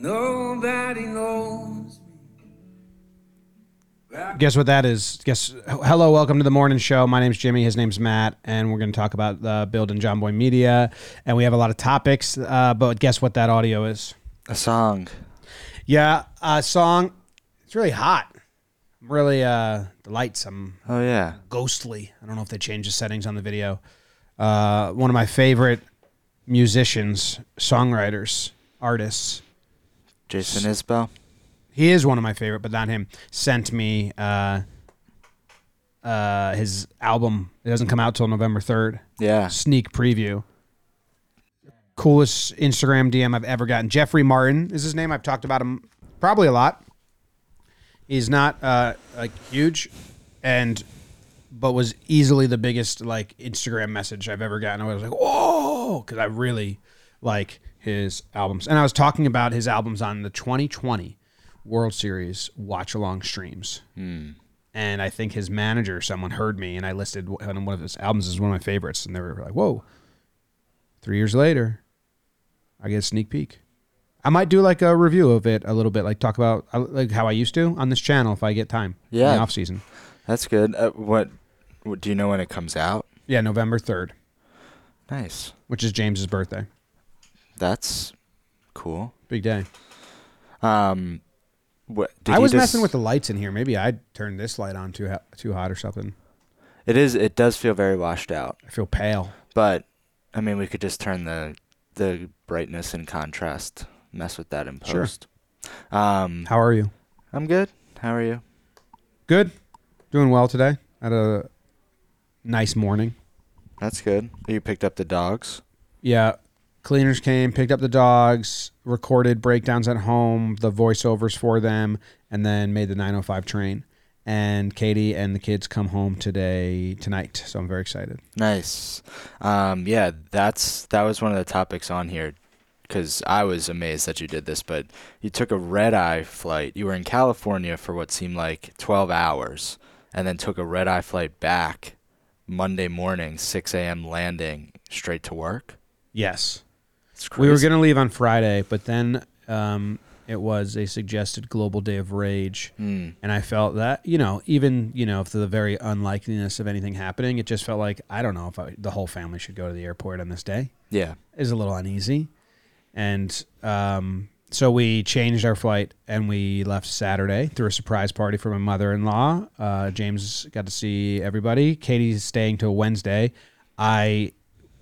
Nobody knows. Guess what that is? Guess hello, welcome to the morning show. My name's Jimmy. His name's Matt, and we're going to talk about uh, building Jomboy Media, and we have a lot of topics. Uh, but guess what that audio is? A song. Yeah, a song. It's really hot. I'm really uh, the lights. I'm Oh yeah. ghostly. I don't know if they changed the settings on the video. Uh, one of my favorite musicians, songwriters, artists. Jason Isbell. He is one of my favorite, but not him. Sent me uh, uh, his album. It doesn't come out till November third. Yeah. Sneak preview. Coolest Instagram DM I've ever gotten. Jeffrey Martin is his name. I've talked about him probably a lot. He's not uh, like huge, and but was easily the biggest like Instagram message I've ever gotten. I was like, whoa, because I really like his albums, and I was talking about his albums on the 2020 World Series watch along streams. And I think his manager, someone heard me, and I listed one one of his albums as one of my favorites, and they were like, "Whoa!" Three years later, I get a sneak peek. I might do like a review of it a little bit, like talk about uh, like how I used to on this channel if I get time. Yeah. in the off season. That's good. Uh, what, what? Do you know when it comes out? Yeah, November third, Nice. which is James's birthday. That's cool. Big day. Um, what? Did I was just- messing with the lights in here. Maybe I turned this light on too too hot or something. It is. It does feel very washed out, I feel pale. but I mean, we could just turn the the brightness and contrast. Mess with that in Sure. post. Um, How are you? I'm good. How are you? Good. Doing well today. Had a nice morning. That's good. You picked up the dogs. Yeah. Cleaners came, picked up the dogs, recorded breakdowns at home, the voiceovers for them, and then made the 905 train. And Katie and the kids come home today, tonight. So I'm very excited. Nice. Um, yeah, that's that was one of the topics on here because I was amazed that you did this. But you took a red eye flight. You were in California for what seemed like 12 hours, and then took a red eye flight back Monday morning, 6 a.m. landing, straight to work. Yes. We were going to leave on Friday, but then um, it was a suggested global day of rage. Hmm. And I felt that, you know, even, you know, if the very unlikeliness of anything happening, it just felt like, I don't know if I, the whole family should go to the airport on this day. Yeah. is a little uneasy. And um, so we changed our flight and we left Saturday through a surprise party for my mother in law. Uh, James got to see everybody. Katie's staying till Wednesday. I,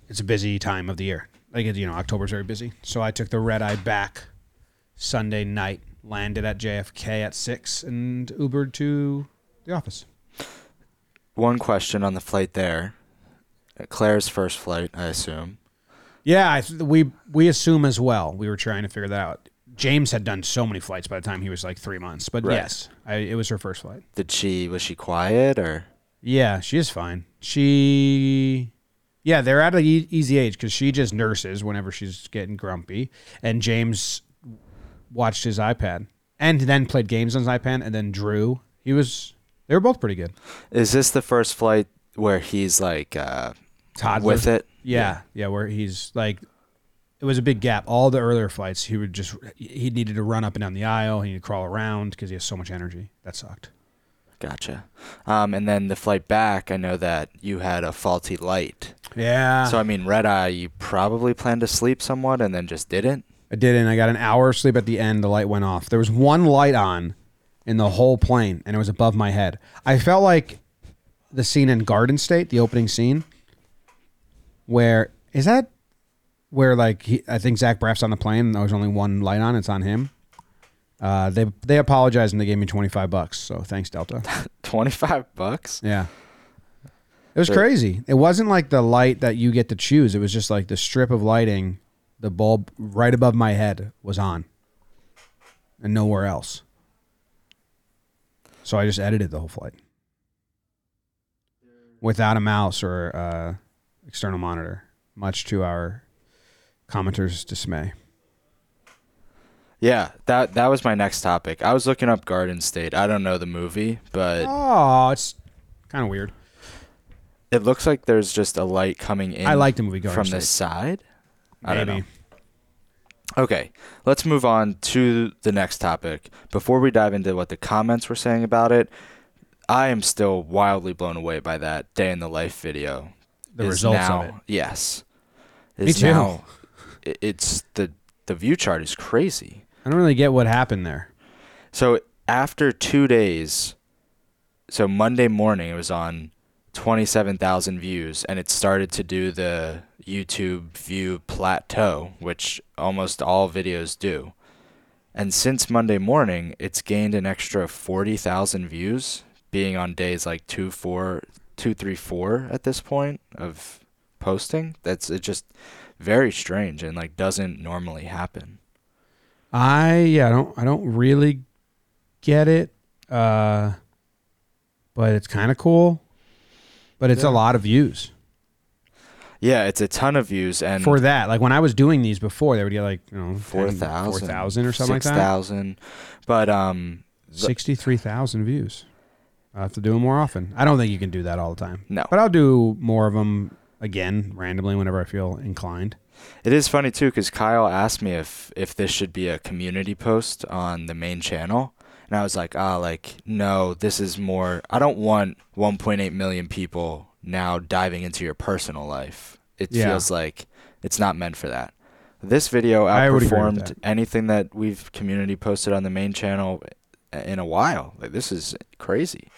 it's a busy time of the year. Like, you know, October's very busy. So I took the red eye back Sunday night, landed at JFK at six, and Ubered to the office. One question on the flight there. Claire's first flight, I assume. Yeah, I th- we we assume as well. We were trying to figure that out. James had done so many flights by the time he was like three months, but Right. yes, I, it was her first flight. Did she was she quiet or? Yeah, she is fine. She, yeah, they're at an e- easy age because she just nurses whenever she's getting grumpy, and James watched his iPad and then played games on his iPad, and then drew. He was. They were both pretty good. Is this the first flight where he's like uh, Toddler. with it? Yeah, yeah, where he's like, it was a big gap. All the earlier flights, he would just he needed to run up and down the aisle. He needed to crawl around because he has so much energy. That sucked. Gotcha. Um, and then the flight back, I know that you had a faulty light. Yeah. So I mean, red eye, you probably planned to sleep somewhat and then just didn't. I didn't. I got an hour of sleep at the end. The light went off. There was one light on in the whole plane, and it was above my head. I felt like the scene in Garden State, the opening scene, where is that? Where like he, I think Zach Braff's on the plane, and there was only one light on. It's on him. Uh, they they apologized and they gave me twenty five bucks. So thanks, Delta. Twenty five bucks. Yeah. It was crazy. It wasn't like the light that you get to choose. It was just like the strip of lighting, the bulb right above my head was on and nowhere else. So I just edited the whole flight without a mouse or uh, external monitor, much to our commenters' dismay. Yeah, that that was my next topic. I was looking up Garden State. I don't know the movie, but Oh, it's kind of weird. it looks like there's just a light coming in. I like the movie Garden from State. the side. I don't Maybe. know. Okay, let's move on to the next topic. Before we dive into what the comments were saying about it, I am still wildly blown away by that day in the life video. The is results now, of it. Yes. Me is too. Now, i- it's the the view chart is crazy. I don't really get what happened there. So after two days, so Monday morning it was on twenty seven thousand views, and it started to do the YouTube view plateau, which almost all videos do. And since Monday morning, it's gained an extra forty thousand views, being on days like two, four, two, three, four at this point of posting. That's it just very strange and like doesn't normally happen. I yeah, I don't I don't really get it. Uh but it's kind of cool. But it's Yeah. a lot of views Yeah, it's a ton of views and for that. Like when I was doing these before, they would get like you know four 10, thousand, 4,000 or something like that. 6,000. But um, the- Sixty-three thousand views. I have to do them more often. I don't think you can do that all the time. no, But I'll do more of them again randomly whenever I feel inclined. It is funny too because Kyle asked me if if this should be a community post on the main channel, and I was like, ah, like no, this is more. I don't want 1.8 million people now diving into your personal life. It Yeah. feels like it's not meant for that. This video I would agree with outperformed that. anything that we've community posted on the main channel in a while. Like this is crazy.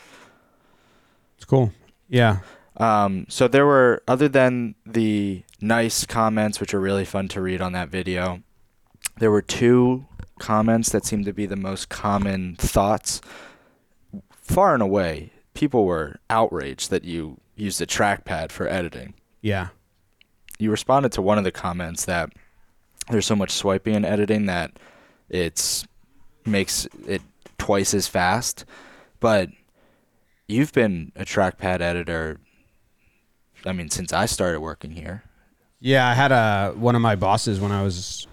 It's cool. Yeah. Um, so there were, other than the nice comments, which are really fun to read on that video, there were two comments that seemed to be the most common thoughts. Far and away, people were outraged that you used a trackpad for editing. Yeah. You responded to one of the comments that there's so much swiping and editing that it's makes it twice as fast. But you've been a trackpad editor I mean since I started working here. Yeah, I had a one of my bosses when I was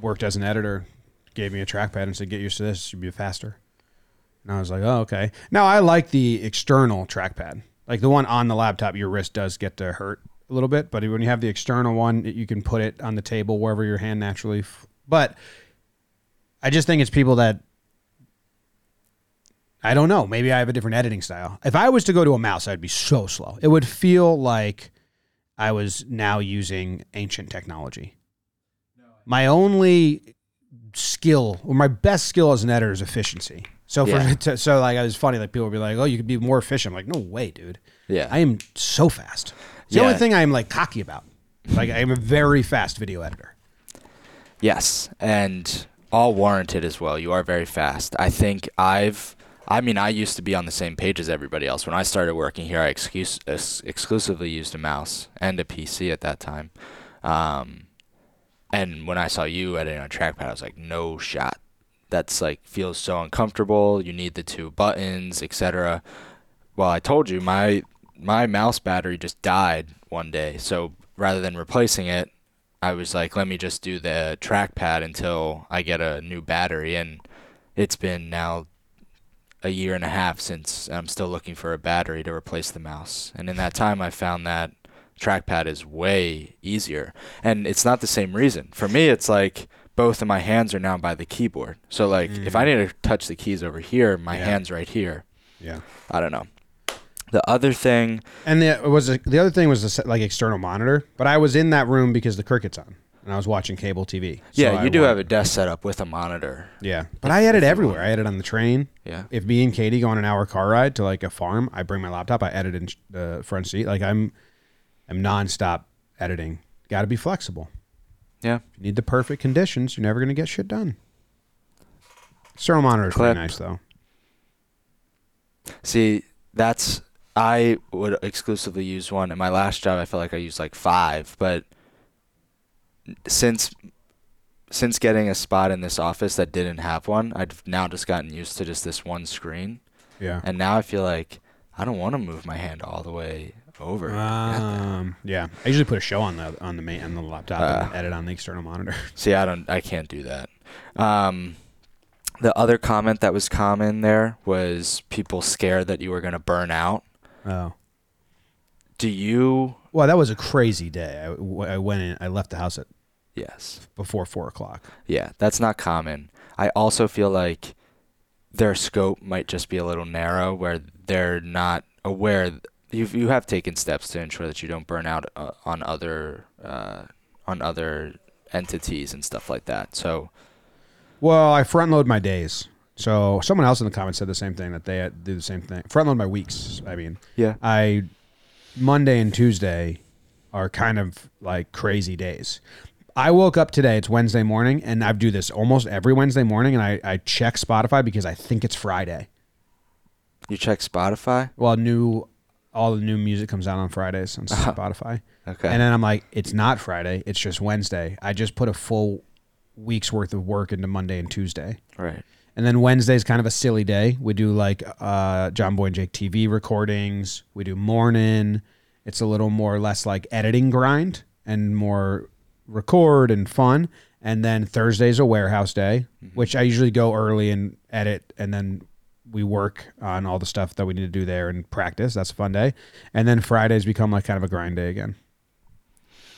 worked as an editor gave me a trackpad and said, "Get used to this; you'll be faster." And I was like, "Oh, okay." Now I like the external trackpad, like the one on the laptop. Your wrist does get to hurt a little bit, but when you have the external one, you can put it on the table wherever your hand naturally. F- but I just think it's people that I don't know. Maybe I have a different editing style. If I was to go to a mouse, I'd be so slow. It would feel like I was now using ancient technology. My only skill, or my best skill as an editor, is efficiency. So for Yeah. to, so like it was funny, like people would be like, "Oh, you could be more efficient." I'm like, "No way, dude! Yeah. I am so fast." It's the Yeah. only thing I am like cocky about. Like I am a very fast video editor. Yes, and all warranted as well. You are very fast. I think I've. I mean, I used to be on the same page as everybody else. When I started working here, I excuse, ex- exclusively used a mouse and a PC at that time. Um, and when I saw you editing on a trackpad, I was like, no shot. That's like feels so uncomfortable. You need the two buttons, etc. Well, I told you my my mouse battery just died one day. So rather than replacing it, I was like, let me just do the trackpad until I get a new battery. And it's been now a year and a half since I'm still looking for a battery to replace the mouse. And in that time, I found that trackpad is way easier. And it's not the same reason. For me, it's like both of my hands are now by the keyboard. So, like, if I mm. need to touch the keys over here, my Yeah. hand's right here. Yeah. I don't know. The other thing, And the it was a, the other thing was the like external monitor, but I was in that room because the cricket's on, and I was watching cable TV. So yeah, I you do wa- have a desk setup with a monitor. Yeah, but I edit everywhere. I edit on the train. Yeah. If me and Katie go on an hour car ride to like a farm, I bring my laptop. I edit in the front seat. Like I'm, I'm nonstop editing. Got to be flexible. Yeah. If you need the perfect conditions, you're never gonna get shit done. Serial monitor is pretty nice though. See, that's I would exclusively use one. In my last job, I felt like I used like five, but since since getting a spot in this office that didn't have one, I've now just gotten used to just this one screen, Yeah. and now I feel like I don't want to move my hand all the way over. to. Um, yeah. I usually put a show on the on the main on the laptop and Uh. edit on the external monitor. See, I don't, I can't do that. Um, the other comment that was common there was people scared that you were gonna burn out. Oh. Do you? Well, that was a crazy day. I, I went in. I left the house at Yes. before four o'clock. Yeah, that's not common. I also feel like their scope might just be a little narrow where they're not aware you you have taken steps to ensure that you don't burn out uh, on other uh, on other entities and stuff like that. So, Well, I front load my days. So someone else in the comments said the same thing that they do the same thing. Front load my weeks. I mean, yeah. I Monday and Tuesday are kind of like crazy days. I woke up today, it's Wednesday morning, and I do this almost every Wednesday morning, and I, I check Spotify because I think it's Friday. You check Spotify? Well, new all the new music comes out on Fridays on Spotify. Okay. And then I'm like, it's not Friday, it's just Wednesday. I just put a full week's worth of work into Monday and Tuesday. right. And then Wednesday's kind of a silly day. We do like uh, Jomboy and Jake TV recordings. We do morning. It's a little more or less like editing grind and more record and fun. And then Thursday's a warehouse day, which I usually go early and edit, and then we work on all the stuff that we need to do there and practice. That's a fun day. And then Fridays become like kind of a grind day again.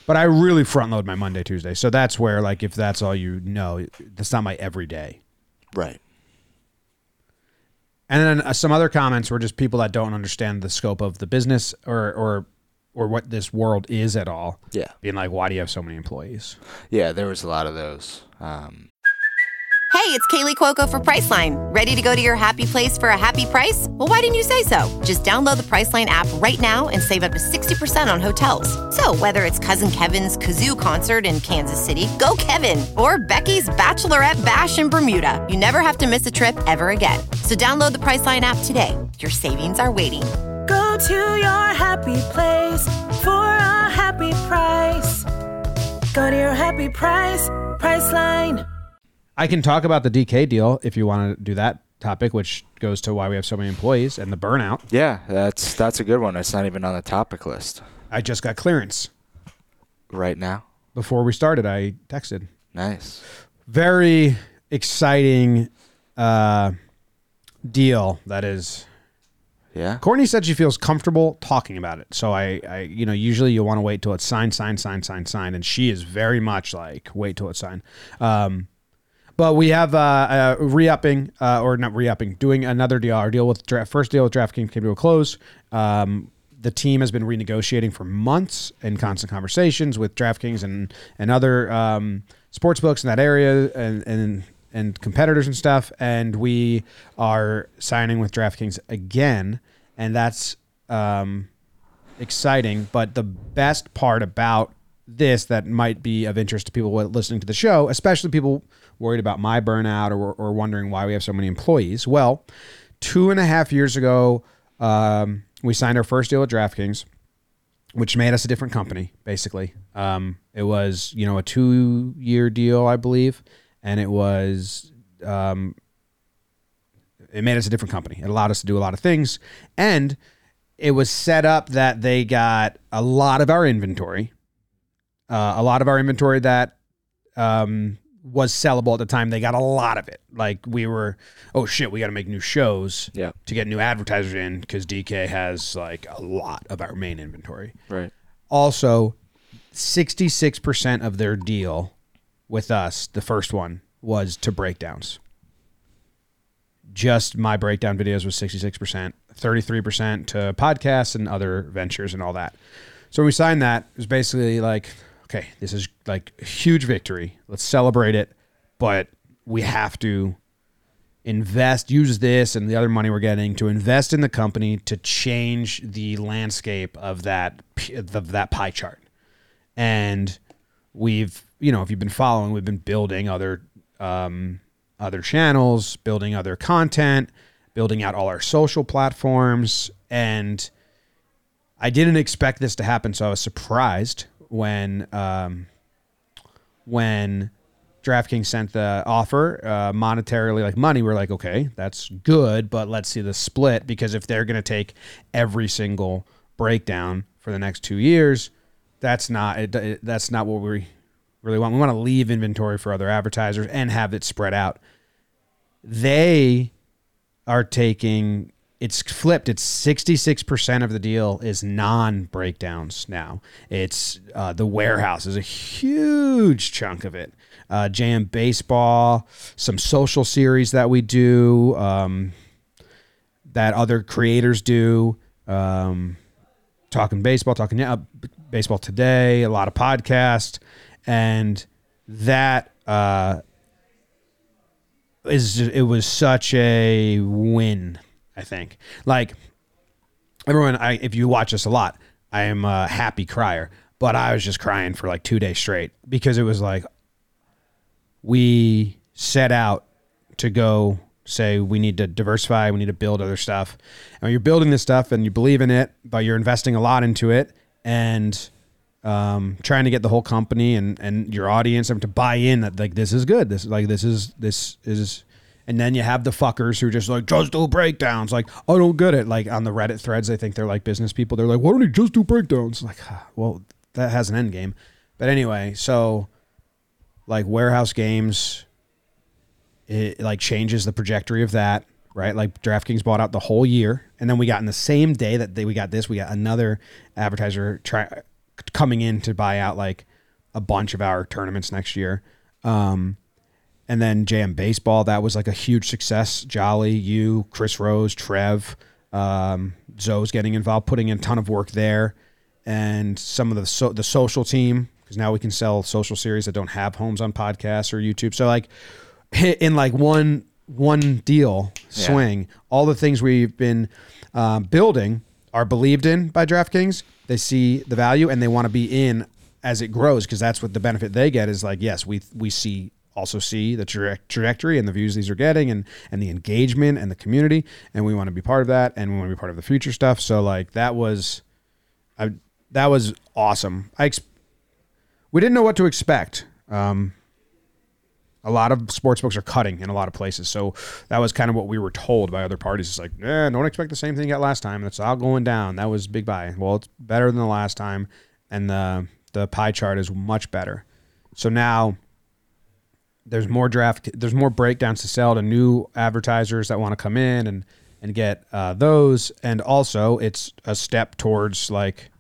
But I really front load my Monday, Tuesday. So that's where like if that's all you know, that's not my everyday. Right. And then uh, some other comments were just people that don't understand the scope of the business or or or what this world is at all. Yeah. Being like, why do you have so many employees? Yeah, there was a lot of those. Um, Hey, it's Kaley Cuoco for Priceline. Ready to go to your happy place for a happy price? Well, why didn't you say so? Just download the Priceline app right now and save up to 60% on hotels. So, whether it's Cousin Kevin's Kazoo concert in Kansas City, go Kevin, or Becky's Bachelorette Bash in Bermuda, you never have to miss a trip ever again. So, download the Priceline app today. Your savings are waiting. Go to your happy place for a happy price. Go to your happy price, Priceline. I can talk about the DK deal if you want to do that topic, which goes to why we have so many employees and the burnout. yeah, that's that's a good one. It's not even on the topic list I just got clearance right now. before we started. I texted. Nice. Very exciting uh, deal. That is Yeah. Courtney said she feels comfortable talking about it. So I, I you know, usually you want to wait till it's signed, signed, signed, signed, signed, and she is very much like wait till it's signed. Um, but we have uh, uh, re-upping uh, or not re-upping, doing another deal. Our deal with draft, first deal with DraftKings came to a close. Um, the team has been renegotiating for months in constant conversations with DraftKings and and other um, sports books in that area and and and competitors and stuff. And we are signing with DraftKings again, and that's um, exciting. But the best part about this that might be of interest to people listening to the show, especially people worried about my burnout or, or wondering why we have so many employees. Well, two and a half years ago, um, we signed our first deal with DraftKings, which made us a different company, basically. Um, it was, you know, a two year deal, I believe, and it was um, it made us a different company. It allowed us to do a lot of things, and it was set up that they got a lot of our inventory, uh, a lot of our inventory that um, was sellable at the time. They got a lot of it. Like we were, oh shit, we got to make new shows Yeah. to get new advertisers in because DK has like a lot of our main inventory. Right. Also, 66% of their deal with us, the first one, was to breakdowns. Just my breakdown videos was 66%, 33% to podcasts and other ventures and all that. So we signed that, it was basically like, okay, this is like a huge victory. Let's celebrate it, but we have to invest, use this and the other money we're getting to invest in the company to change the landscape of that of that pie chart. And we've, you know, if you've been following, we've been building other um, other channels, building other content, building out all our social platforms, and I didn't expect this to happen, so I was surprised when um, when DraftKings sent the offer uh, monetarily, like money. We're like, okay, that's good, but let's see the split because if they're going to take every single breakdown for the next two years, that's not it, it, that's not what we really want. We want to leave inventory for other advertisers and have it spread out. They are taking it's flipped. It's 66% of the deal is non breakdowns now. It's uh, the warehouse is a huge chunk of it. Uh, JM Baseball, some social series that we do, um, that other creators do. Um, talking baseball, talking yeah, baseball today, a lot of podcasts, and that uh, is it was such a win. I think like everyone. I if you watch this a lot, I am a happy crier, but I was just crying for like two days straight because it was like we set out to go say we need to diversify, we need to build other stuff. And you're building this stuff and you believe in it, but you're investing a lot into it and um, trying to get the whole company and, and your audience to buy in that like this is good. This is, like this is this is and then you have the fuckers who are just like just do breakdowns. Like I don't get it. Like on the Reddit threads, they think they're like business people. They're like, why don't you just do breakdowns? Like, well, that has an end game. But anyway, so like warehouse games it like changes the trajectory of that, right? Like DraftKings bought out the whole year, and then we got in the same day that they, we got this, we got another advertiser try coming in to buy out like a bunch of our tournaments next year. Um, and then JM Baseball, that was like a huge success. Jolly, you, Chris Rose, Trev, um, Zoe's getting involved, putting in a ton of work there, and some of the so, the social team because now we can sell social series that don't have homes on podcasts or YouTube. So like in like one one deal swing, all the things we've been um, building are believed in by DraftKings. They see the value and they want to be in as it grows because that's what the benefit they get is like yes we we see also see the tra- trajectory and the views these are getting and and the engagement and the community and we want to be part of that and we want to be part of the future stuff. So like that was I, that was awesome. I ex- we didn't know what to expect um, a lot of sports books are cutting in a lot of places. So that was kind of what we were told by other parties. It's like, eh, don't expect the same thing you got last time. That's all going down. That was big buy. Well, it's better than the last time, and the the pie chart is much better. So now there's more draft. There's more breakdowns to sell to new advertisers that want to come in and and get uh, those. And also, it's a step towards like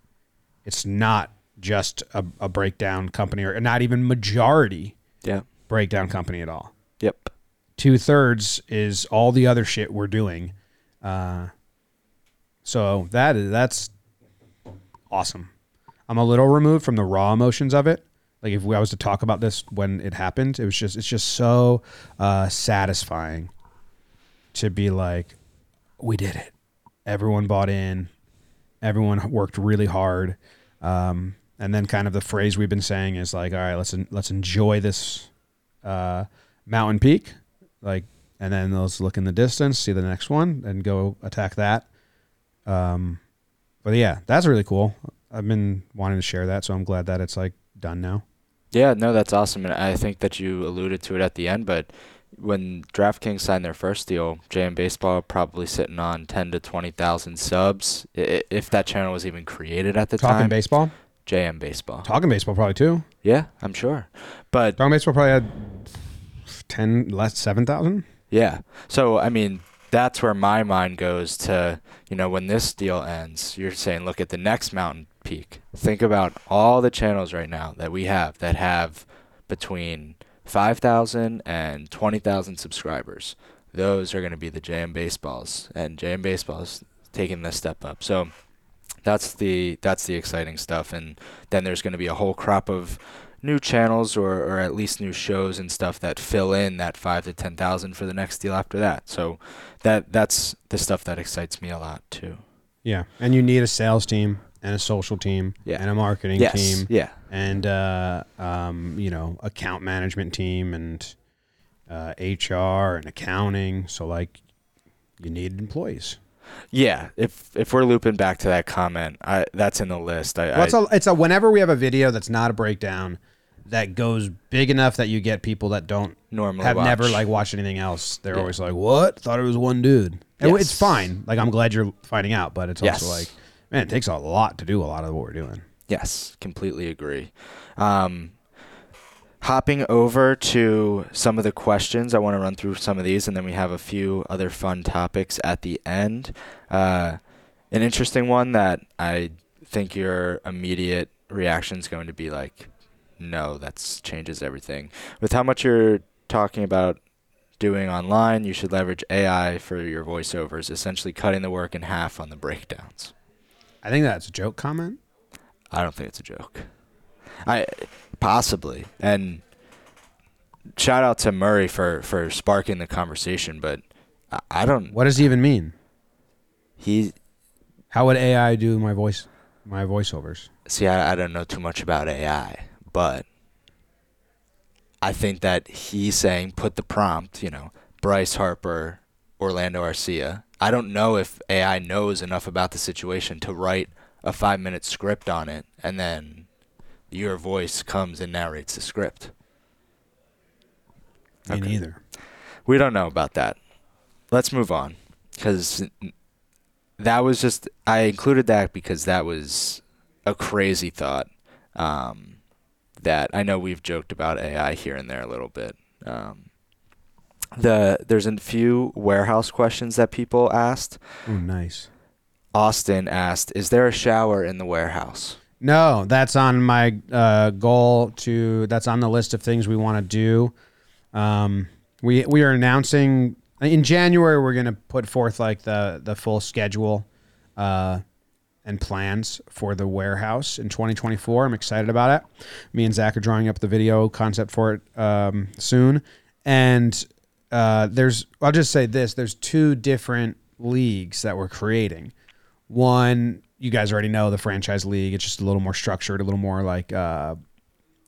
it's not just a, a breakdown company or not even majority Yeah. Breakdown company at all. Yep. Two thirds is all the other shit we're doing. Uh, so that is that's awesome. I'm a little removed from the raw emotions of it. Like if I was to talk about this when it happened, it was just it's just so uh, satisfying to be like, we did it. Everyone bought in. Everyone worked really hard. Um, and then kind of the phrase we've been saying is like, all right, let's let's enjoy this uh, mountain peak, like, and then let's look in the distance, see the next one, and go attack that. Um, but yeah, that's really cool. I've been wanting to share that, so I'm glad that it's like done now. Yeah, no, that's awesome, and I think that you alluded to it at the end. But when DraftKings signed their first deal, JM Baseball probably sitting on ten to twenty thousand subs, if that channel was even created at the time. Talking baseball, JM Baseball. talking baseball probably too. Yeah, I'm sure. But Talking baseball probably had ten less seven thousand. Yeah. So I mean, that's where my mind goes to, you know, when this deal ends, you're saying look at the next mountain peak. Think about all the channels right now that we have that have between 5,000 and 20,000 subscribers. Those are going to be the JM baseballs and JM baseballs taking this step up. So that's the that's the exciting stuff and then there's going to be a whole crop of new channels or, or at least new shows and stuff that fill in that five to ten thousand for the next deal after that. So that that's the stuff that excites me a lot too. Yeah, and you need a sales team and a social team Yeah. and a marketing Yes. team Yeah. and uh, um, you know account management team and uh, HR and accounting. So like, you need employees. Yeah. If if we're looping back to that comment, I that's in the list. I, Well, it's I a, it's a whenever we have a video that's not a breakdown that goes big enough that you get people that don't normally have never like watched anything else. They're Yeah. always like, "What? Thought it was one dude." And Yes. it's fine. Like I'm glad you're finding out, but it's Yes. also like, man, it takes a lot to do a lot of what we're doing. Yes, completely agree. Um, hopping over to some of the questions, I want to run through some of these, and then we have a few other fun topics at the end. Uh, an interesting one that I think your immediate reaction is going to be like, no, that changes everything. With how much you're talking about doing online, you should leverage AI for your voiceovers, essentially cutting the work in half on the breakdowns. I think that's a joke comment. I don't think it's a joke. I possibly and shout out to Murray for for sparking the conversation, but I, I don't. What does he even mean? He How would AI do my voice, my voiceovers? see. I, I don't know too much about AI, but I think that he's saying put the prompt. You know, Bryce Harper, Orlando Arcia. I don't know if AI knows enough about the situation to write a five minute script on it and then your voice comes and narrates the script. Me Okay. neither. We don't know about that. Let's move on because that was just I included that because that was a crazy thought. Um, that I know we've joked about AI here and there a little bit. Um, the there's a few warehouse questions that people asked. Oh, nice. Austin asked, "Is there a shower in the warehouse?" No, that's on my uh, goal to. That's on the list of things we want to do. Um, we we are announcing in January. We're gonna put forth like the the full schedule, uh, and plans for the warehouse in 2024. I'm excited about it. Me and Zach are drawing up the video concept for it um, soon, and uh, there's. I'll just say this: there's two different leagues that we're creating. One, you guys already know the franchise league. It's just a little more structured, a little more like uh,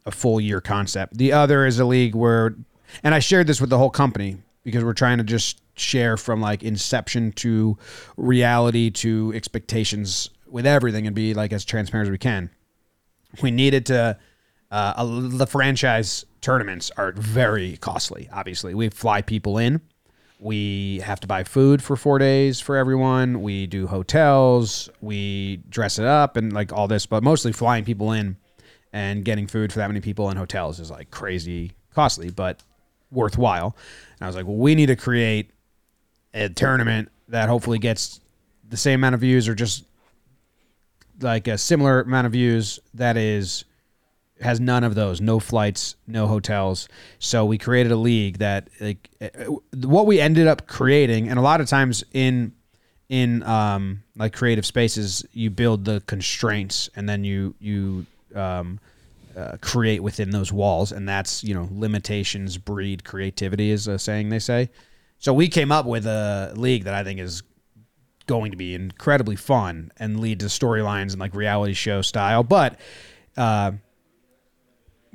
a full year concept. The other is a league where, and I shared this with the whole company because we're trying to just share from like inception to reality to expectations with everything and be like as transparent as we can. We needed to. Uh, the franchise tournaments are very costly. Obviously, we fly people in. We have to buy food for four days for everyone. We do hotels. We dress it up and like all this, but mostly flying people in and getting food for that many people in hotels is like crazy costly, but worthwhile. And I was like, well, we need to create a tournament that hopefully gets the same amount of views or just like a similar amount of views that is has none of those. No flights no hotels. So we created a league that like uh, what we ended up creating and a lot of times in in um like creative spaces you build the constraints and then you you um uh, create within those walls. And that's you know limitations breed creativity is a saying they say. So we came up with a league that i think is going to be incredibly fun and lead to storylines and like reality show style. But uh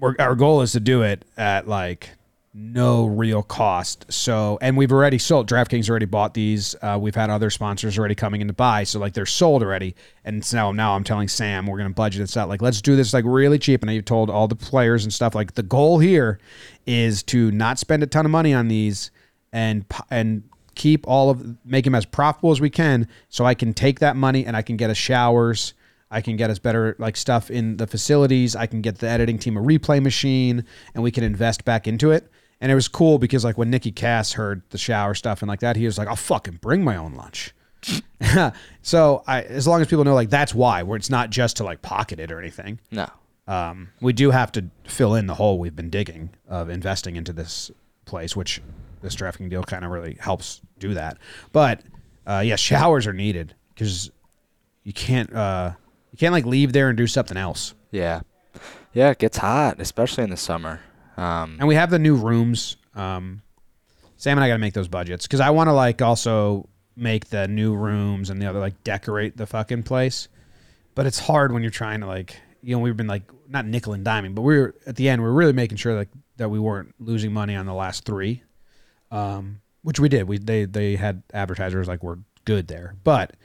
our goal is to do it at like no real cost. So, and we've already sold. DraftKings already bought these. Uh, we've had other sponsors already coming in to buy. So, like, they're sold already. And so now I'm telling Sam we're going to budget this out. Like, let's do this like really cheap. And I've told all the players and stuff. Like, the goal here is to not spend a ton of money on these and and keep all of make them as profitable as we can. So I can take that money and I can get us showers. I can get us better like stuff in the facilities. I can get the editing team a replay machine, and we can invest back into it. And it was cool because like when Nikki Cass heard the shower stuff and like that, he was like, "I'll fucking bring my own lunch." so I, as long as people know like that's why, where it's not just to like pocket it or anything. No. Um, we do have to fill in the hole we've been digging of investing into this place, which this DraftKings deal kind of really helps do that. But uh, yeah, showers are needed because you can't uh, you can't like leave there and do something else. Yeah. Yeah, it gets hot, especially in the summer. Um, And we have the new rooms. Um, Sam and I got to make those budgets because I want to like also make the new rooms and the other like decorate the fucking place. But it's hard when you're trying to like you know we've been like not nickel and diming, but we were at the end we are really making sure like that we weren't losing money on the last three, um, which we did. We they they had advertisers like we're good there, but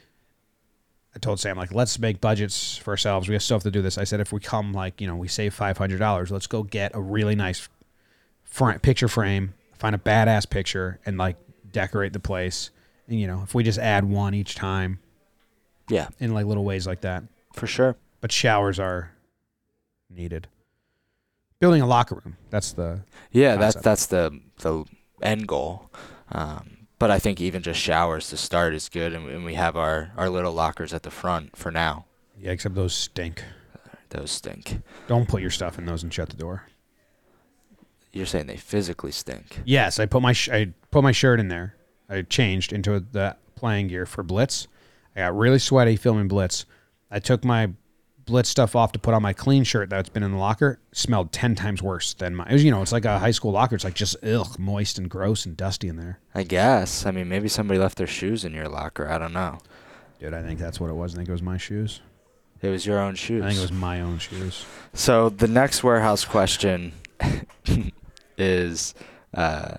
I told Sam like let's make budgets for ourselves. We have still have to do this. I said if we come like you know we save five hundred dollars, let's go get a really nice front picture frame, find a badass picture, and like decorate the place. And you know if we just add one each time yeah, in like little ways like that. for sure. But showers are needed. building a locker room. That's the Yeah, that's that's the the end goal. Um, but I think even just showers to start is good, and, and we have our our little lockers at the front for now. yeah. Except those stink. Those stink. Don't put your stuff in those and shut the door. You're saying they physically stink. Yes, I put my sh- I put my shirt in there. I changed into the playing gear for Blitz. I got really sweaty filming Blitz. I took my Blitz stuff off to put on my clean shirt that's been in the locker. Smelled ten times worse than my. It was, you know, it's like a high school locker. It's like just ugh, moist and gross and dusty in there. I guess. I mean, maybe somebody left their shoes in your locker. I don't know. Dude, I think that's what it was. I think it was my shoes. It was your own shoes. I think it was my own shoes. So the next warehouse question is uh,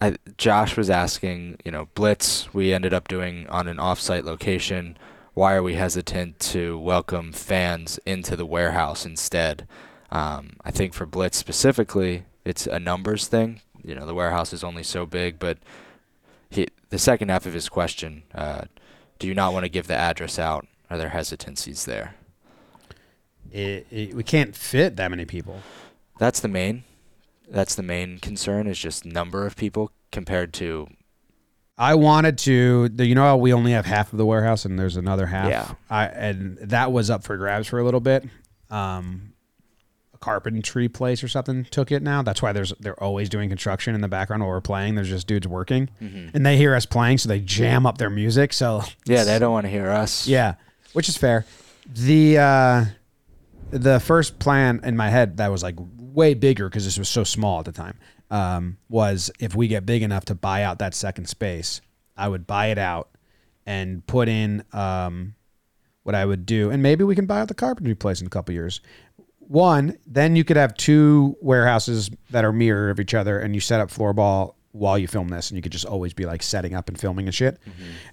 I, Josh was asking, you know, Blitz, we ended up doing on an offsite location. Why are we hesitant to welcome fans into the warehouse instead? Um, I think for Blitz specifically, it's a numbers thing. You know, the warehouse is only so big, but he, the second half of his question, uh, do you not want to give the address out? Are there hesitancies there? It, it, we can't fit that many people. That's the main. That's the main concern is just number of people compared to I wanted to. You know how we only have half of the warehouse, and there's another half. Yeah. I and that was up for grabs for a little bit. Um, a carpentry place or something took it now. That's why there's they're always doing construction in the background while we're playing. There's just dudes working, and they hear us playing, so they jam up their music. So yeah, they don't want to hear us. yeah, which is fair. The uh, the first plan in my head that was like way bigger because this was so small at the time um, was if we get big enough to buy out that second space, I would buy it out and put in um, what I would do, and maybe we can buy out the carpentry place in a couple years. One, then you could have two warehouses that are mirror of each other, and you set up floorball while you film this, and you could just always be like setting up and filming and shit.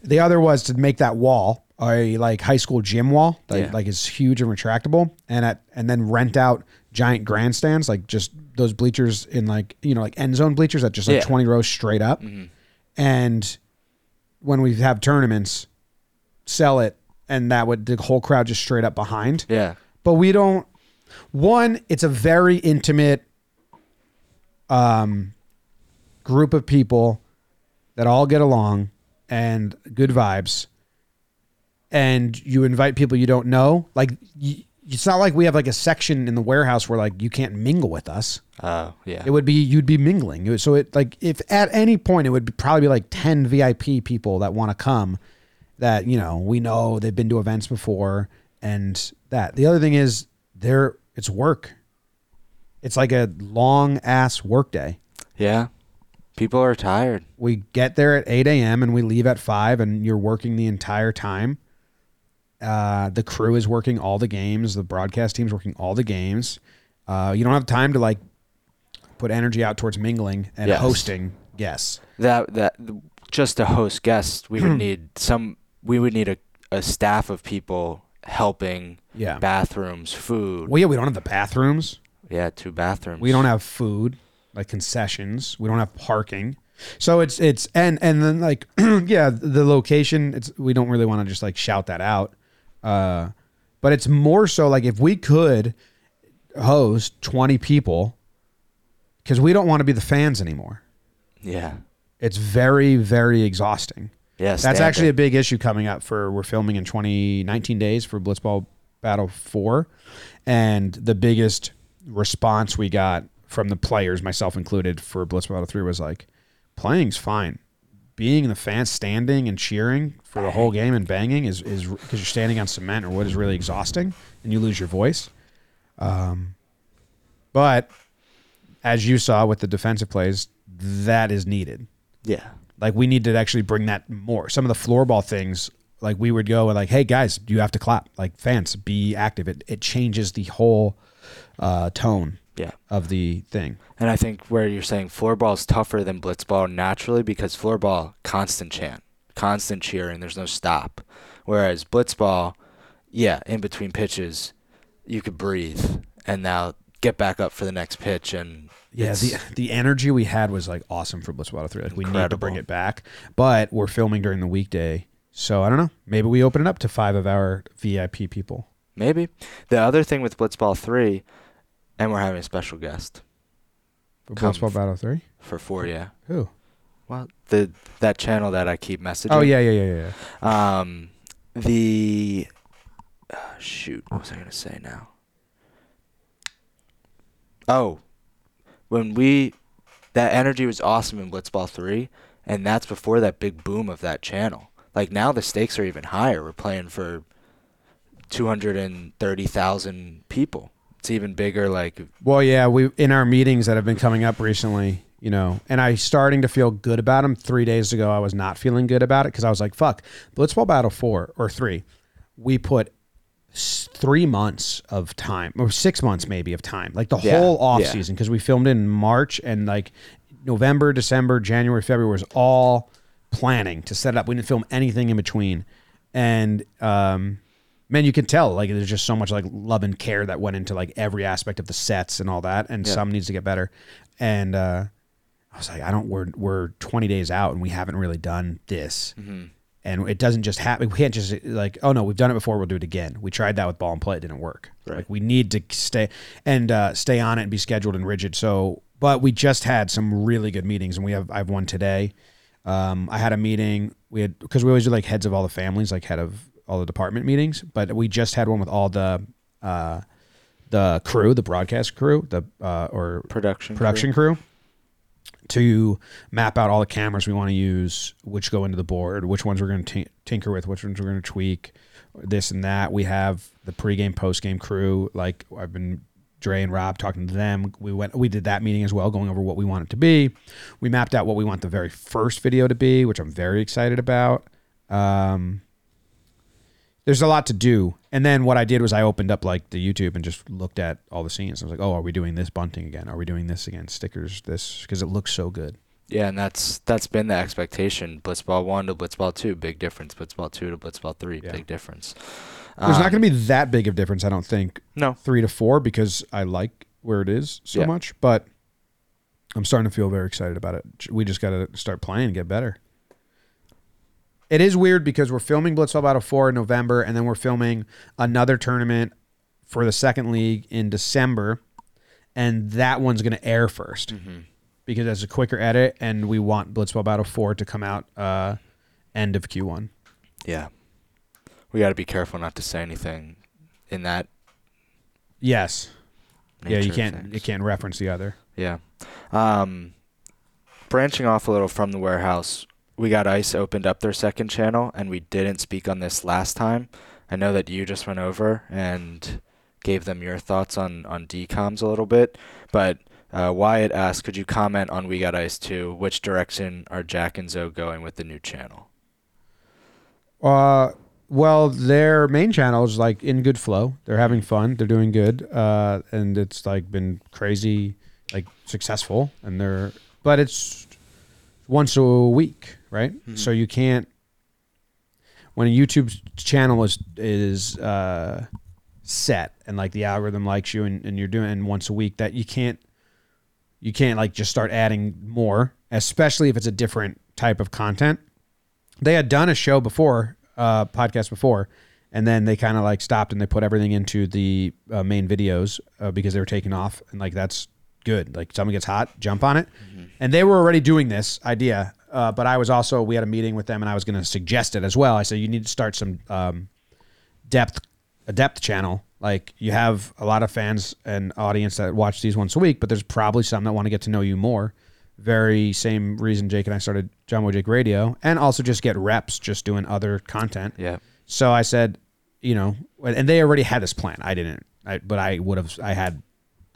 The other was to make that wall a like high school gym wall, that Yeah. like is huge and retractable, and at and then rent out giant grandstands, like just those bleachers in like you know like end zone bleachers that just like Yeah. twenty rows straight up, and when we have tournaments, sell it, and that would the whole crowd just straight up behind Yeah. but we don't one it's a very intimate um group of people that all get along and good vibes and you invite people you don't know like y- it's not like we have like a section in the warehouse where like you can't mingle with us Oh, yeah. it would be you'd be mingling It would- so it like if at any point it would be, probably be like 10 vip people that want to come that you know we know they've been to events before and that the other thing is there it's work it's like a long ass work day yeah. People are tired. we get there at 8 a.m and we leave at 5 and you're working the entire time uh, the crew is working all the games the broadcast team's working all the games uh, you don't have time to like put energy out towards mingling and Yes. hosting guests That that just to host guests, we would need some. We would need a, a staff of people helping. Yeah. Bathrooms, food. well yeah we don't have the bathrooms yeah, two bathrooms. we don't have food like concessions we don't have parking so it's it's and and then like yeah the location it's we don't really want to just like shout that out uh but it's more so like if we could host 20 people because we don't want to be the fans anymore Yeah. it's very very exhausting Yeah. that's actually a big issue coming up for we're filming in 20 19 days for blitzball battle 4 and the biggest response we got from the players myself included for blitzball battle 3 was like playing's fine being in the fans standing and cheering for the whole game and banging is is because you're standing on cement or what is really exhausting and you lose your voice um, but as you saw with the defensive plays that is needed Yeah. like we need to actually bring that more. Some of the floorball things, like we would go and like, hey guys, you have to clap. Like fans, be active. It it changes the whole uh, tone Yeah. of the thing. And I think where you're saying floorball is tougher than blitzball naturally because floorball constant chant, constant cheering, there's no stop. Whereas blitzball, yeah, in between pitches, you could breathe and now get back up for the next pitch and Yeah, the the energy we had was like awesome for Blitz Battle Three. Like we need to bring it back, but we're filming during the weekday, so I don't know. Maybe we open it up to five of our VIP people. maybe. The other thing with blitzball 3 and we're having a special guest For Come Bliss f- Battle Three, for 4 yeah. who? Well, the that channel that I keep messaging. Oh yeah, yeah, yeah, yeah. yeah. Um, the uh, shoot, what was I gonna say now? Oh, when we that energy was awesome in Blitzball three, and that's before that big boom of that channel. Like now, the stakes are even higher. We're playing for two hundred and thirty thousand people. It's even bigger. Like Well, yeah, we in our meetings that have been coming up recently, you know, and I starting to feel good about them. Three days ago, I was not feeling good about it because I was like, "Fuck, Blitzball Battle Four or three, we put three months of time or six months maybe of time, like the Yeah, whole off yeah. season because we filmed in March and like November, December, January, February was all planning to set it up. We didn't film anything in between, and um, man, you can tell like there's just so much like love and care that went into like every aspect of the sets and all that, and Yeah. some needs to get better. And uh, I was like, I don't. We're we're 20 days out and we haven't really done this, and it doesn't just happen. We can't just like, oh no, we've done it before. We'll do it again. We tried that with ball and play. It didn't work. Right. Like we need to stay and uh, stay on it and be scheduled and rigid. So, but we just had some really good meetings, and we have I have one today. Um, I had a meeting. We had because we always do like heads of all the families, like head of all the department meetings. But we just had one with all the uh, the crew, the broadcast crew, the uh, or production. production crew to map out all the cameras we want to use, which go into the board, which ones we're going to tinker with, which ones we're going to tweak, this and that. We have the pregame, postgame crew. Like I've been Dre and Rob talking to them. We went, we did that meeting as well, going over what we want it to be. We mapped out what we want the very first video to be, which I'm very excited about. Um, there's a lot to do. And then what I did was I opened up like the YouTube and just looked at all the scenes. I was like, oh, are we doing this bunting again? Are we doing this again? Stickers, this, because it looks so good. Yeah, and that's that's been the expectation. Blitzball one to Blitzball two, big difference. Blitzball two to Blitzball three, Yeah. big difference. There's Um, not going to be that big of difference, I don't think, no. three to four, because I like where it is so Yeah. much. But I'm starting to feel very excited about it. We just got to start playing and get better. It is weird because we're filming Blitzball Battle 4 in November, and then we're filming another tournament for the second league in December, and that one's going to air 1st because it's a quicker edit, and we want Blitzball Battle 4 to come out uh, end of Q1. Yeah. We got to be careful not to say anything in that. Yes. yeah, you can't you can't reference the other. Yeah. Um, branching off a little from the warehouse, we got Ice opened up their second channel, and we didn't speak on this last time. I know that you just went over and gave them your thoughts on on DComs a little bit, but uh, Wyatt asked, could you comment on We Got Ice Too? Which direction are Jack and Zoe going with the new channel? Uh, well, their main channel is like in good flow. They're having fun. They're doing good. Uh, and it's like been crazy, like successful. And they're, but it's once a week, right? So you can't. When a YouTube channel is is uh, set and like the algorithm likes you and, and you're doing once a week, that you can't you can't like just start adding more, especially if it's a different type of content they had done a show before, uh, podcast before, and then they kind of like stopped and they put everything into the uh, main videos uh, because they were taking off, and like that's good. Like someone gets hot, jump on it, and they were already doing this idea. Uh, but I was also we had a meeting with them, and I was going to suggest it as well. I said you need to start some um, depth a depth channel. Like you have a lot of fans and audience that watch these once a week, but there's probably some that want to get to know you more. Very same reason Jake and I started Jomboy Jake Radio, and also just get reps, just doing other content. Yeah. So I said, you know, and they already had this plan. I didn't, I, but I would have. I had.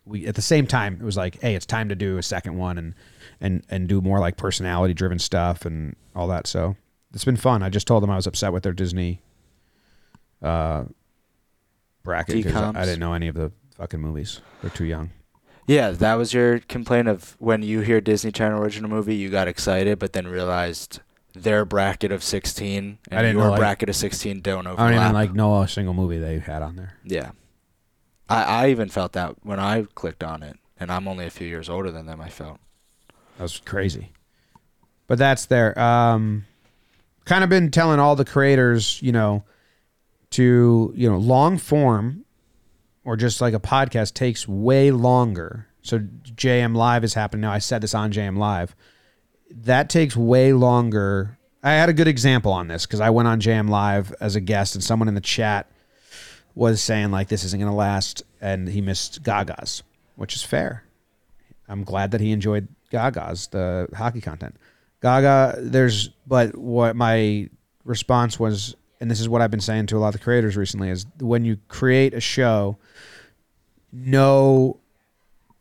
We at the same time, it was like, hey, it's time to do a second one and and and do more like personality driven stuff and all that. So it's been fun. I just told them I was upset with their Disney uh bracket because I, I didn't know any of the fucking movies. They're too young. Yeah, that was your complaint of when you hear Disney Channel original movie, you got excited, but then realized their bracket of 16 I and didn't your know, like- bracket of 16 don't overlap. I don't even like know a single movie they had on there. Yeah. I, I even felt that when I clicked on it, and I'm only a few years older than them, I felt. That was crazy. But that's there. Um, kind of been telling all the creators, you know, to you know, long form or just like a podcast takes way longer. So JM Live is happening now. I said this on JM Live. That takes way longer. I had a good example on this because I went on JM Live as a guest, and someone in the chat was saying like this isn't going to last, and he missed Gaga's, which is fair. I'm glad that he enjoyed Gaga's the hockey content. Gaga, there's but what my response was, and this is what I've been saying to a lot of the creators recently, is when you create a show, know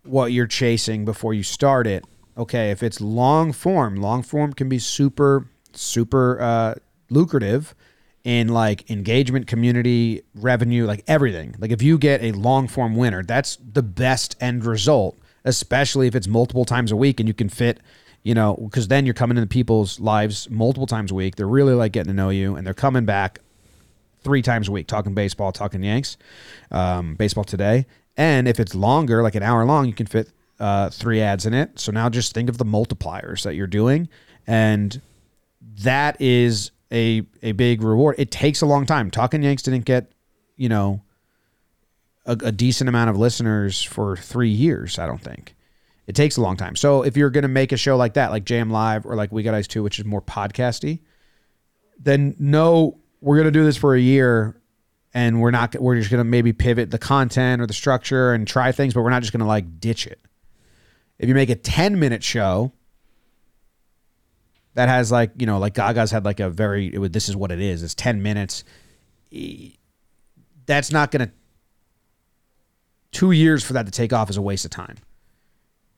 what you're chasing before you start it. Okay, if it's long form, long form can be super, super uh, lucrative in like engagement, community, revenue, like everything. Like if you get a long form winner, that's the best end result, especially if it's multiple times a week and you can fit, you know, because then you're coming into people's lives multiple times a week. They're really like getting to know you and they're coming back three times a week talking baseball, talking Yanks, um, baseball today. And if it's longer, like an hour long, you can fit uh, three ads in it. So now just think of the multipliers that you're doing. And that is a a big reward. It takes a long time. Talking Yanks didn't get, you know, a, a decent amount of listeners for three years. I don't think it takes a long time. So if you're going to make a show like that, like JM Live or like We Got Ice Too, which is more podcasty, then no, we're going to do this for a year, and we're not. We're just going to maybe pivot the content or the structure and try things, but we're not just going to like ditch it. If you make a 10 minute show that has like, you know, like Gaga's had like a very, it would, this is what it is. It's 10 minutes. That's not going to, two years for that to take off is a waste of time.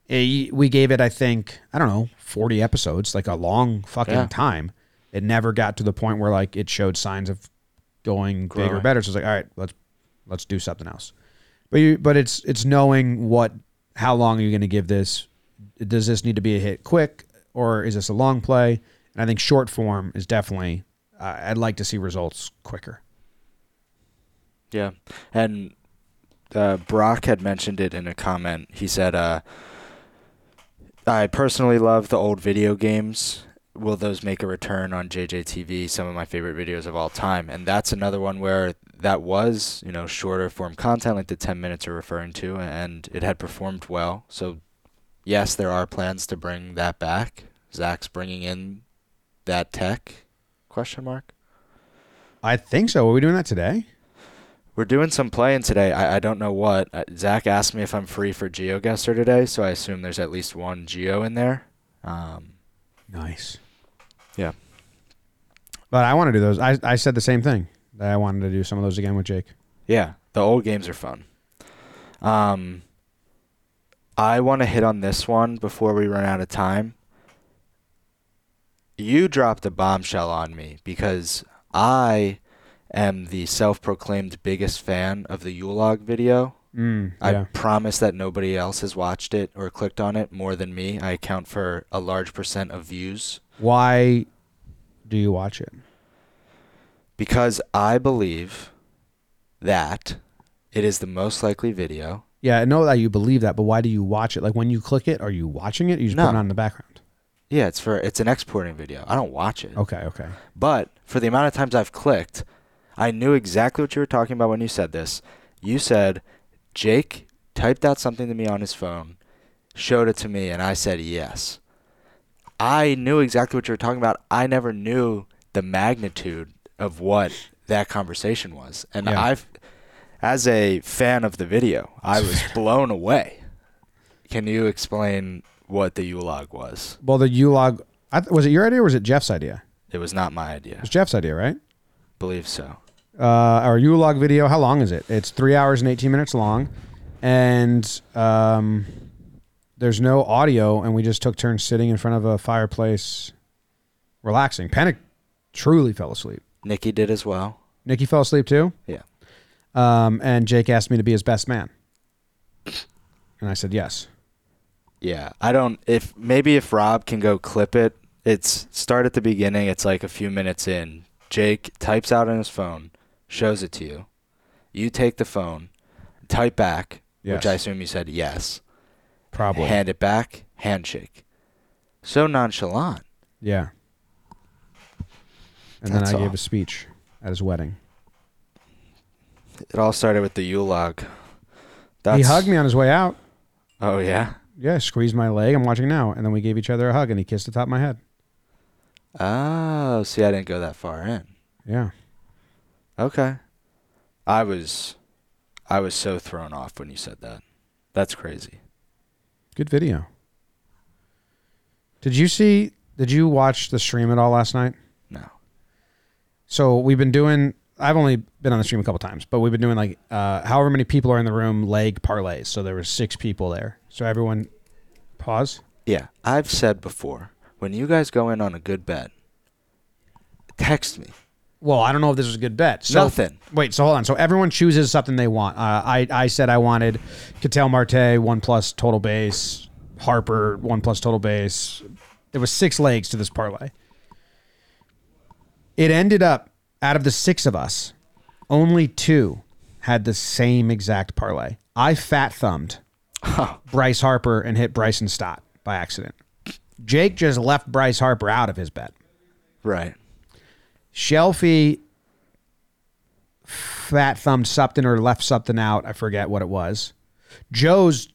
We gave it, I think, I don't know, 40 episodes, like a long fucking Yeah. time. It never got to the point where like it showed signs of going bigger, better. So it's like, all right, let's, let's do something else. But you, but it's, it's knowing what, how long are you going to give this? Does this need to be a hit quick or is this a long play? And I think short form is definitely, uh, I'd like to see results quicker. Yeah, and uh, Brock had mentioned it in a comment. He said, uh, "I personally love the old video games. Will those make a return on JJTV? Some of my favorite videos of all time." And that's another one where that was, you know, shorter form content, like the ten minutes you're referring to, and it had performed well. So, yes, there are plans to bring that back. Zach's bringing in that tech? Question mark. I think so. Are we doing that today? We're doing some playing today. I, I don't know what. Uh, Zach asked me if I'm free for GeoGuessr today, so I assume there's at least one Geo in there. Um, Nice. yeah. But I want to do those. I, I said the same thing that I wanted to do some of those again with Jake. Yeah, the old games are fun. Um, I want to hit on this one before we run out of time. You dropped a bombshell on me because I am the self-proclaimed biggest fan of the Yule Log video. Mm, I promise that nobody else has watched it or clicked on it more than me. I account for a large percent of views Why do you watch it? because I believe that it is the most likely video. Yeah, I know that you believe that, but why do you watch it? Like when you click it, are you watching it? Or you just No. it on in the background. Yeah, it's for it's an exporting video. I don't watch it. Okay, okay. But for the amount of times I've clicked, I knew exactly what you were talking about when you said this. You said Jake typed out something to me on his phone, showed it to me, and I said yes. I knew exactly what you were talking about. I never knew the magnitude of what that conversation was. And Yeah. I've as a fan of the video, I was blown away. Can you explain what the Yule Log was? Well, the Yule Log, I th- was it your idea or was it Jeff's idea? It was not my It idea. was Jeff's idea, right? believe so. Uh, our Yule Log video, how long is it? It's three hours and 18 minutes long. And um, there's no audio, and we just took turns sitting in front of a fireplace, relaxing. Panic truly fell asleep. Nikki did as well. Nikki fell asleep too. Yeah. Um, and Jake asked me to be his best man. And I said yes. Yeah, I don't. If maybe if Rob can go clip it, it's start at the beginning. It's like a few minutes in. Jake types out on his phone, shows it to you. You take the phone, type back, which I assume you said yes. Probably. Hand it back, handshake. So nonchalant. yeah. And then That's I gave a speech at his wedding. It all started with the Yule log. he hugged me on his way out. Oh yeah. Yeah, squeezed my leg. I'm watching now. And then we gave each other a hug and he kissed the top of my head. Oh, see, I didn't go that far in. Yeah. Okay. I was, I was so thrown off when you said that. That's crazy. Good video. Did you see did you watch the stream at all last night? No. So we've been doing I've only been on the stream a couple times, but we've been doing like uh, however many people are in the room leg parlays. So there were six people there. So everyone pause. Yeah, I've said before, when you guys go in on a good bet, text me. Well, I don't know if this was a good bet. So, Nothing. Wait, so hold on. So everyone chooses something they want. Uh, I I said I wanted Ketel Marte one plus total base, Harper one plus total base. There was six legs to this parlay. It ended up out of the six of us, only two had the same exact parlay. I fat thumbed Bryce Harper and hit Bryson Stott by accident. Jake just left Bryce Harper out of his bet. Right. Shelfie fat thumbed something or left something out. I forget what it was. Joe's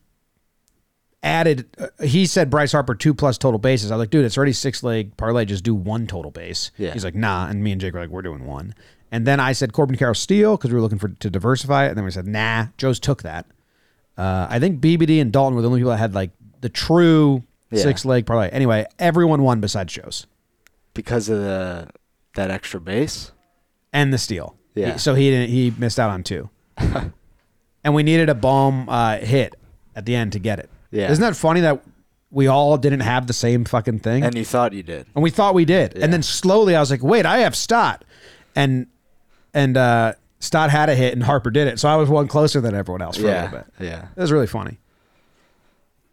added, uh, he said Bryce Harper two plus total bases. I was like, dude, it's already six leg parlay. Just do one total base. Yeah. He's like, nah. And me and Jake were like, we're doing one. And then I said Corbin Carroll Steele because we were looking for to diversify it. And then we said, nah. Joe's took that. Uh, I think BBD and Dalton were the only people that had like the true Yeah. six leg parlay. Anyway, everyone won besides Joe's. Because of the that extra base. and the steal. Yeah. He- so he didn't. He missed out on two. and we needed a bomb uh, hit at the end to get it. Yeah. Isn't that funny that we all didn't have the same fucking thing, And you thought you did. and we thought we did, Yeah. and then slowly I was like, wait, I have Stott, and and uh, Stott had a hit, and Harper did it, so I was one closer than everyone else for a Yeah. little bit. Yeah. It was really funny.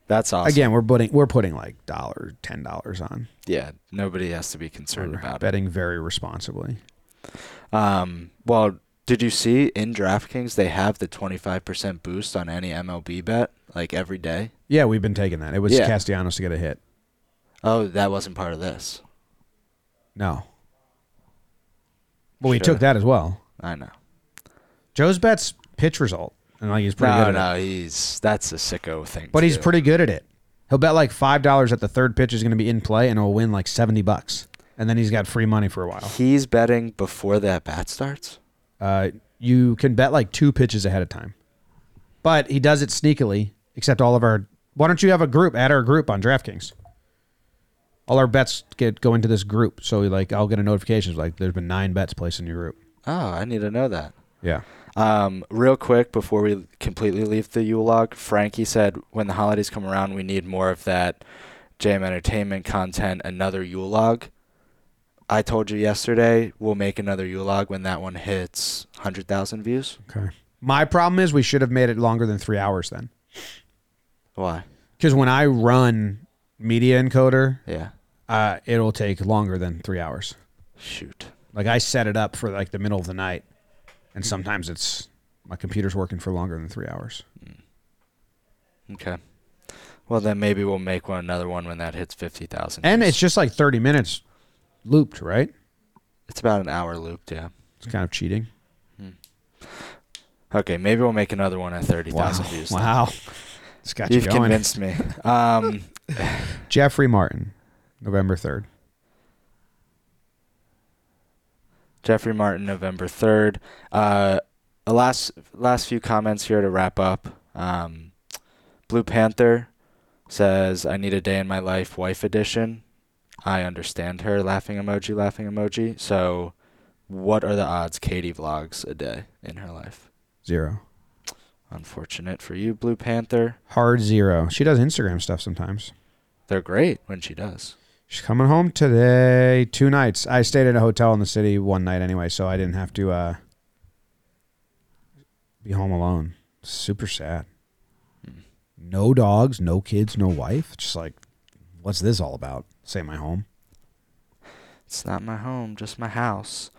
That's awesome. Again, we're putting we're putting like dollar ten dollars on. Yeah. Nobody has to be concerned We're about it. betting very responsibly. Um. Well, did you see in DraftKings they have the twenty five percent boost on any MLB bet like every day? Yeah, we've been taking that. It was Yeah. Castellanos to get a hit. Oh, that wasn't part of this. No. Well, we Sure. took that as well. I know. Joe's bet's pitch result, and like he's pretty no, good at no, it. he's that's a sicko thing. But to he's do. pretty good at it. He'll bet like five dollars that the third pitch is going to be in play, and he'll win like seventy bucks, and then he's got free money for a while. He's betting before that bat starts. Uh, you can bet like two pitches ahead of time, but he does it sneakily. Except all of our. Why don't you have a group? Add our group on DraftKings. All our bets get go into this group, so like I'll get a notification like there's been nine bets placed in your group. Oh, I need to know that. Yeah. Um, real quick before we completely leave the Yule log, Frankie said when the holidays come around, we need more of that JM Entertainment content, another Yule log. I told you yesterday we'll make another Yule log when that one hits 100,000 views. Okay. My problem is we should have made it longer than three hours then. Why? Because when I run Media Encoder, Yeah. uh, it'll take longer than three hours. Shoot. Like I set it up for like the middle of the night, and sometimes it's my computer's working for longer than three hours. Okay. Well, then maybe we'll make one another one when that hits 50,000. And it's just like thirty minutes looped, right? it's about an hour looped, yeah. It's kind of cheating. Okay, maybe we'll make another one at 30,000 views. Wow, it's got You've going. convinced me. Um, Jeffrey Martin, November third. Jeffrey Martin, November third. Uh, a last last few comments here to wrap up. Um, Blue Panther says, "I need a day in my life, wife edition." I understand her. Laughing emoji, laughing emoji. So, what are the odds Katie vlogs a day in her life? Zero. Unfortunate for you, Blue Panther. Hard zero. She does Instagram stuff sometimes. They're great when she does. She's coming home today. Two nights. I stayed at a hotel in the city one night anyway, so I didn't have to uh, be home alone. Super sad. no dogs, no kids, no wife. Just like, what's this all about? Say my home. It's not my home, just my house.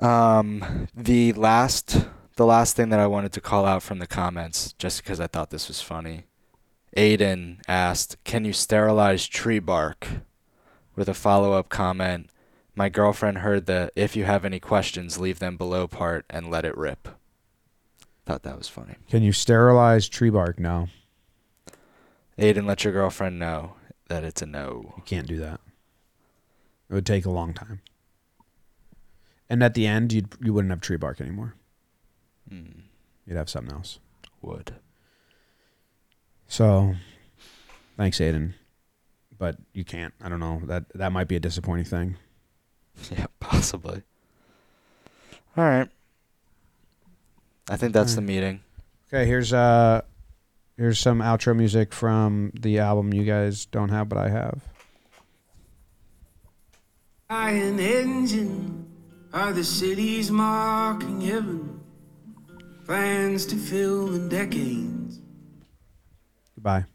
Um, the last, the last thing that I wanted to call out from the comments, just because I thought this was funny. Aiden asked, "Can you sterilize tree bark?" With a follow-up comment, "My girlfriend heard the if you have any questions, leave them below part and let it rip." Thought that was funny. Can you sterilize tree bark? No, Aiden, let your girlfriend know that it's a no. you can't do that. It would take a long time. And at the end, you'd you wouldn't have tree bark anymore. Hmm, You'd have something else. would. So, thanks, Aiden. But you can't. I don't know. That that might be a disappointing thing. Yeah, possibly. All right. I think that's the meeting. Okay, here's uh here's some outro music from the album you guys don't have, but I have. Iron engine are the cities marking heaven. Plans to fill the decades. Goodbye.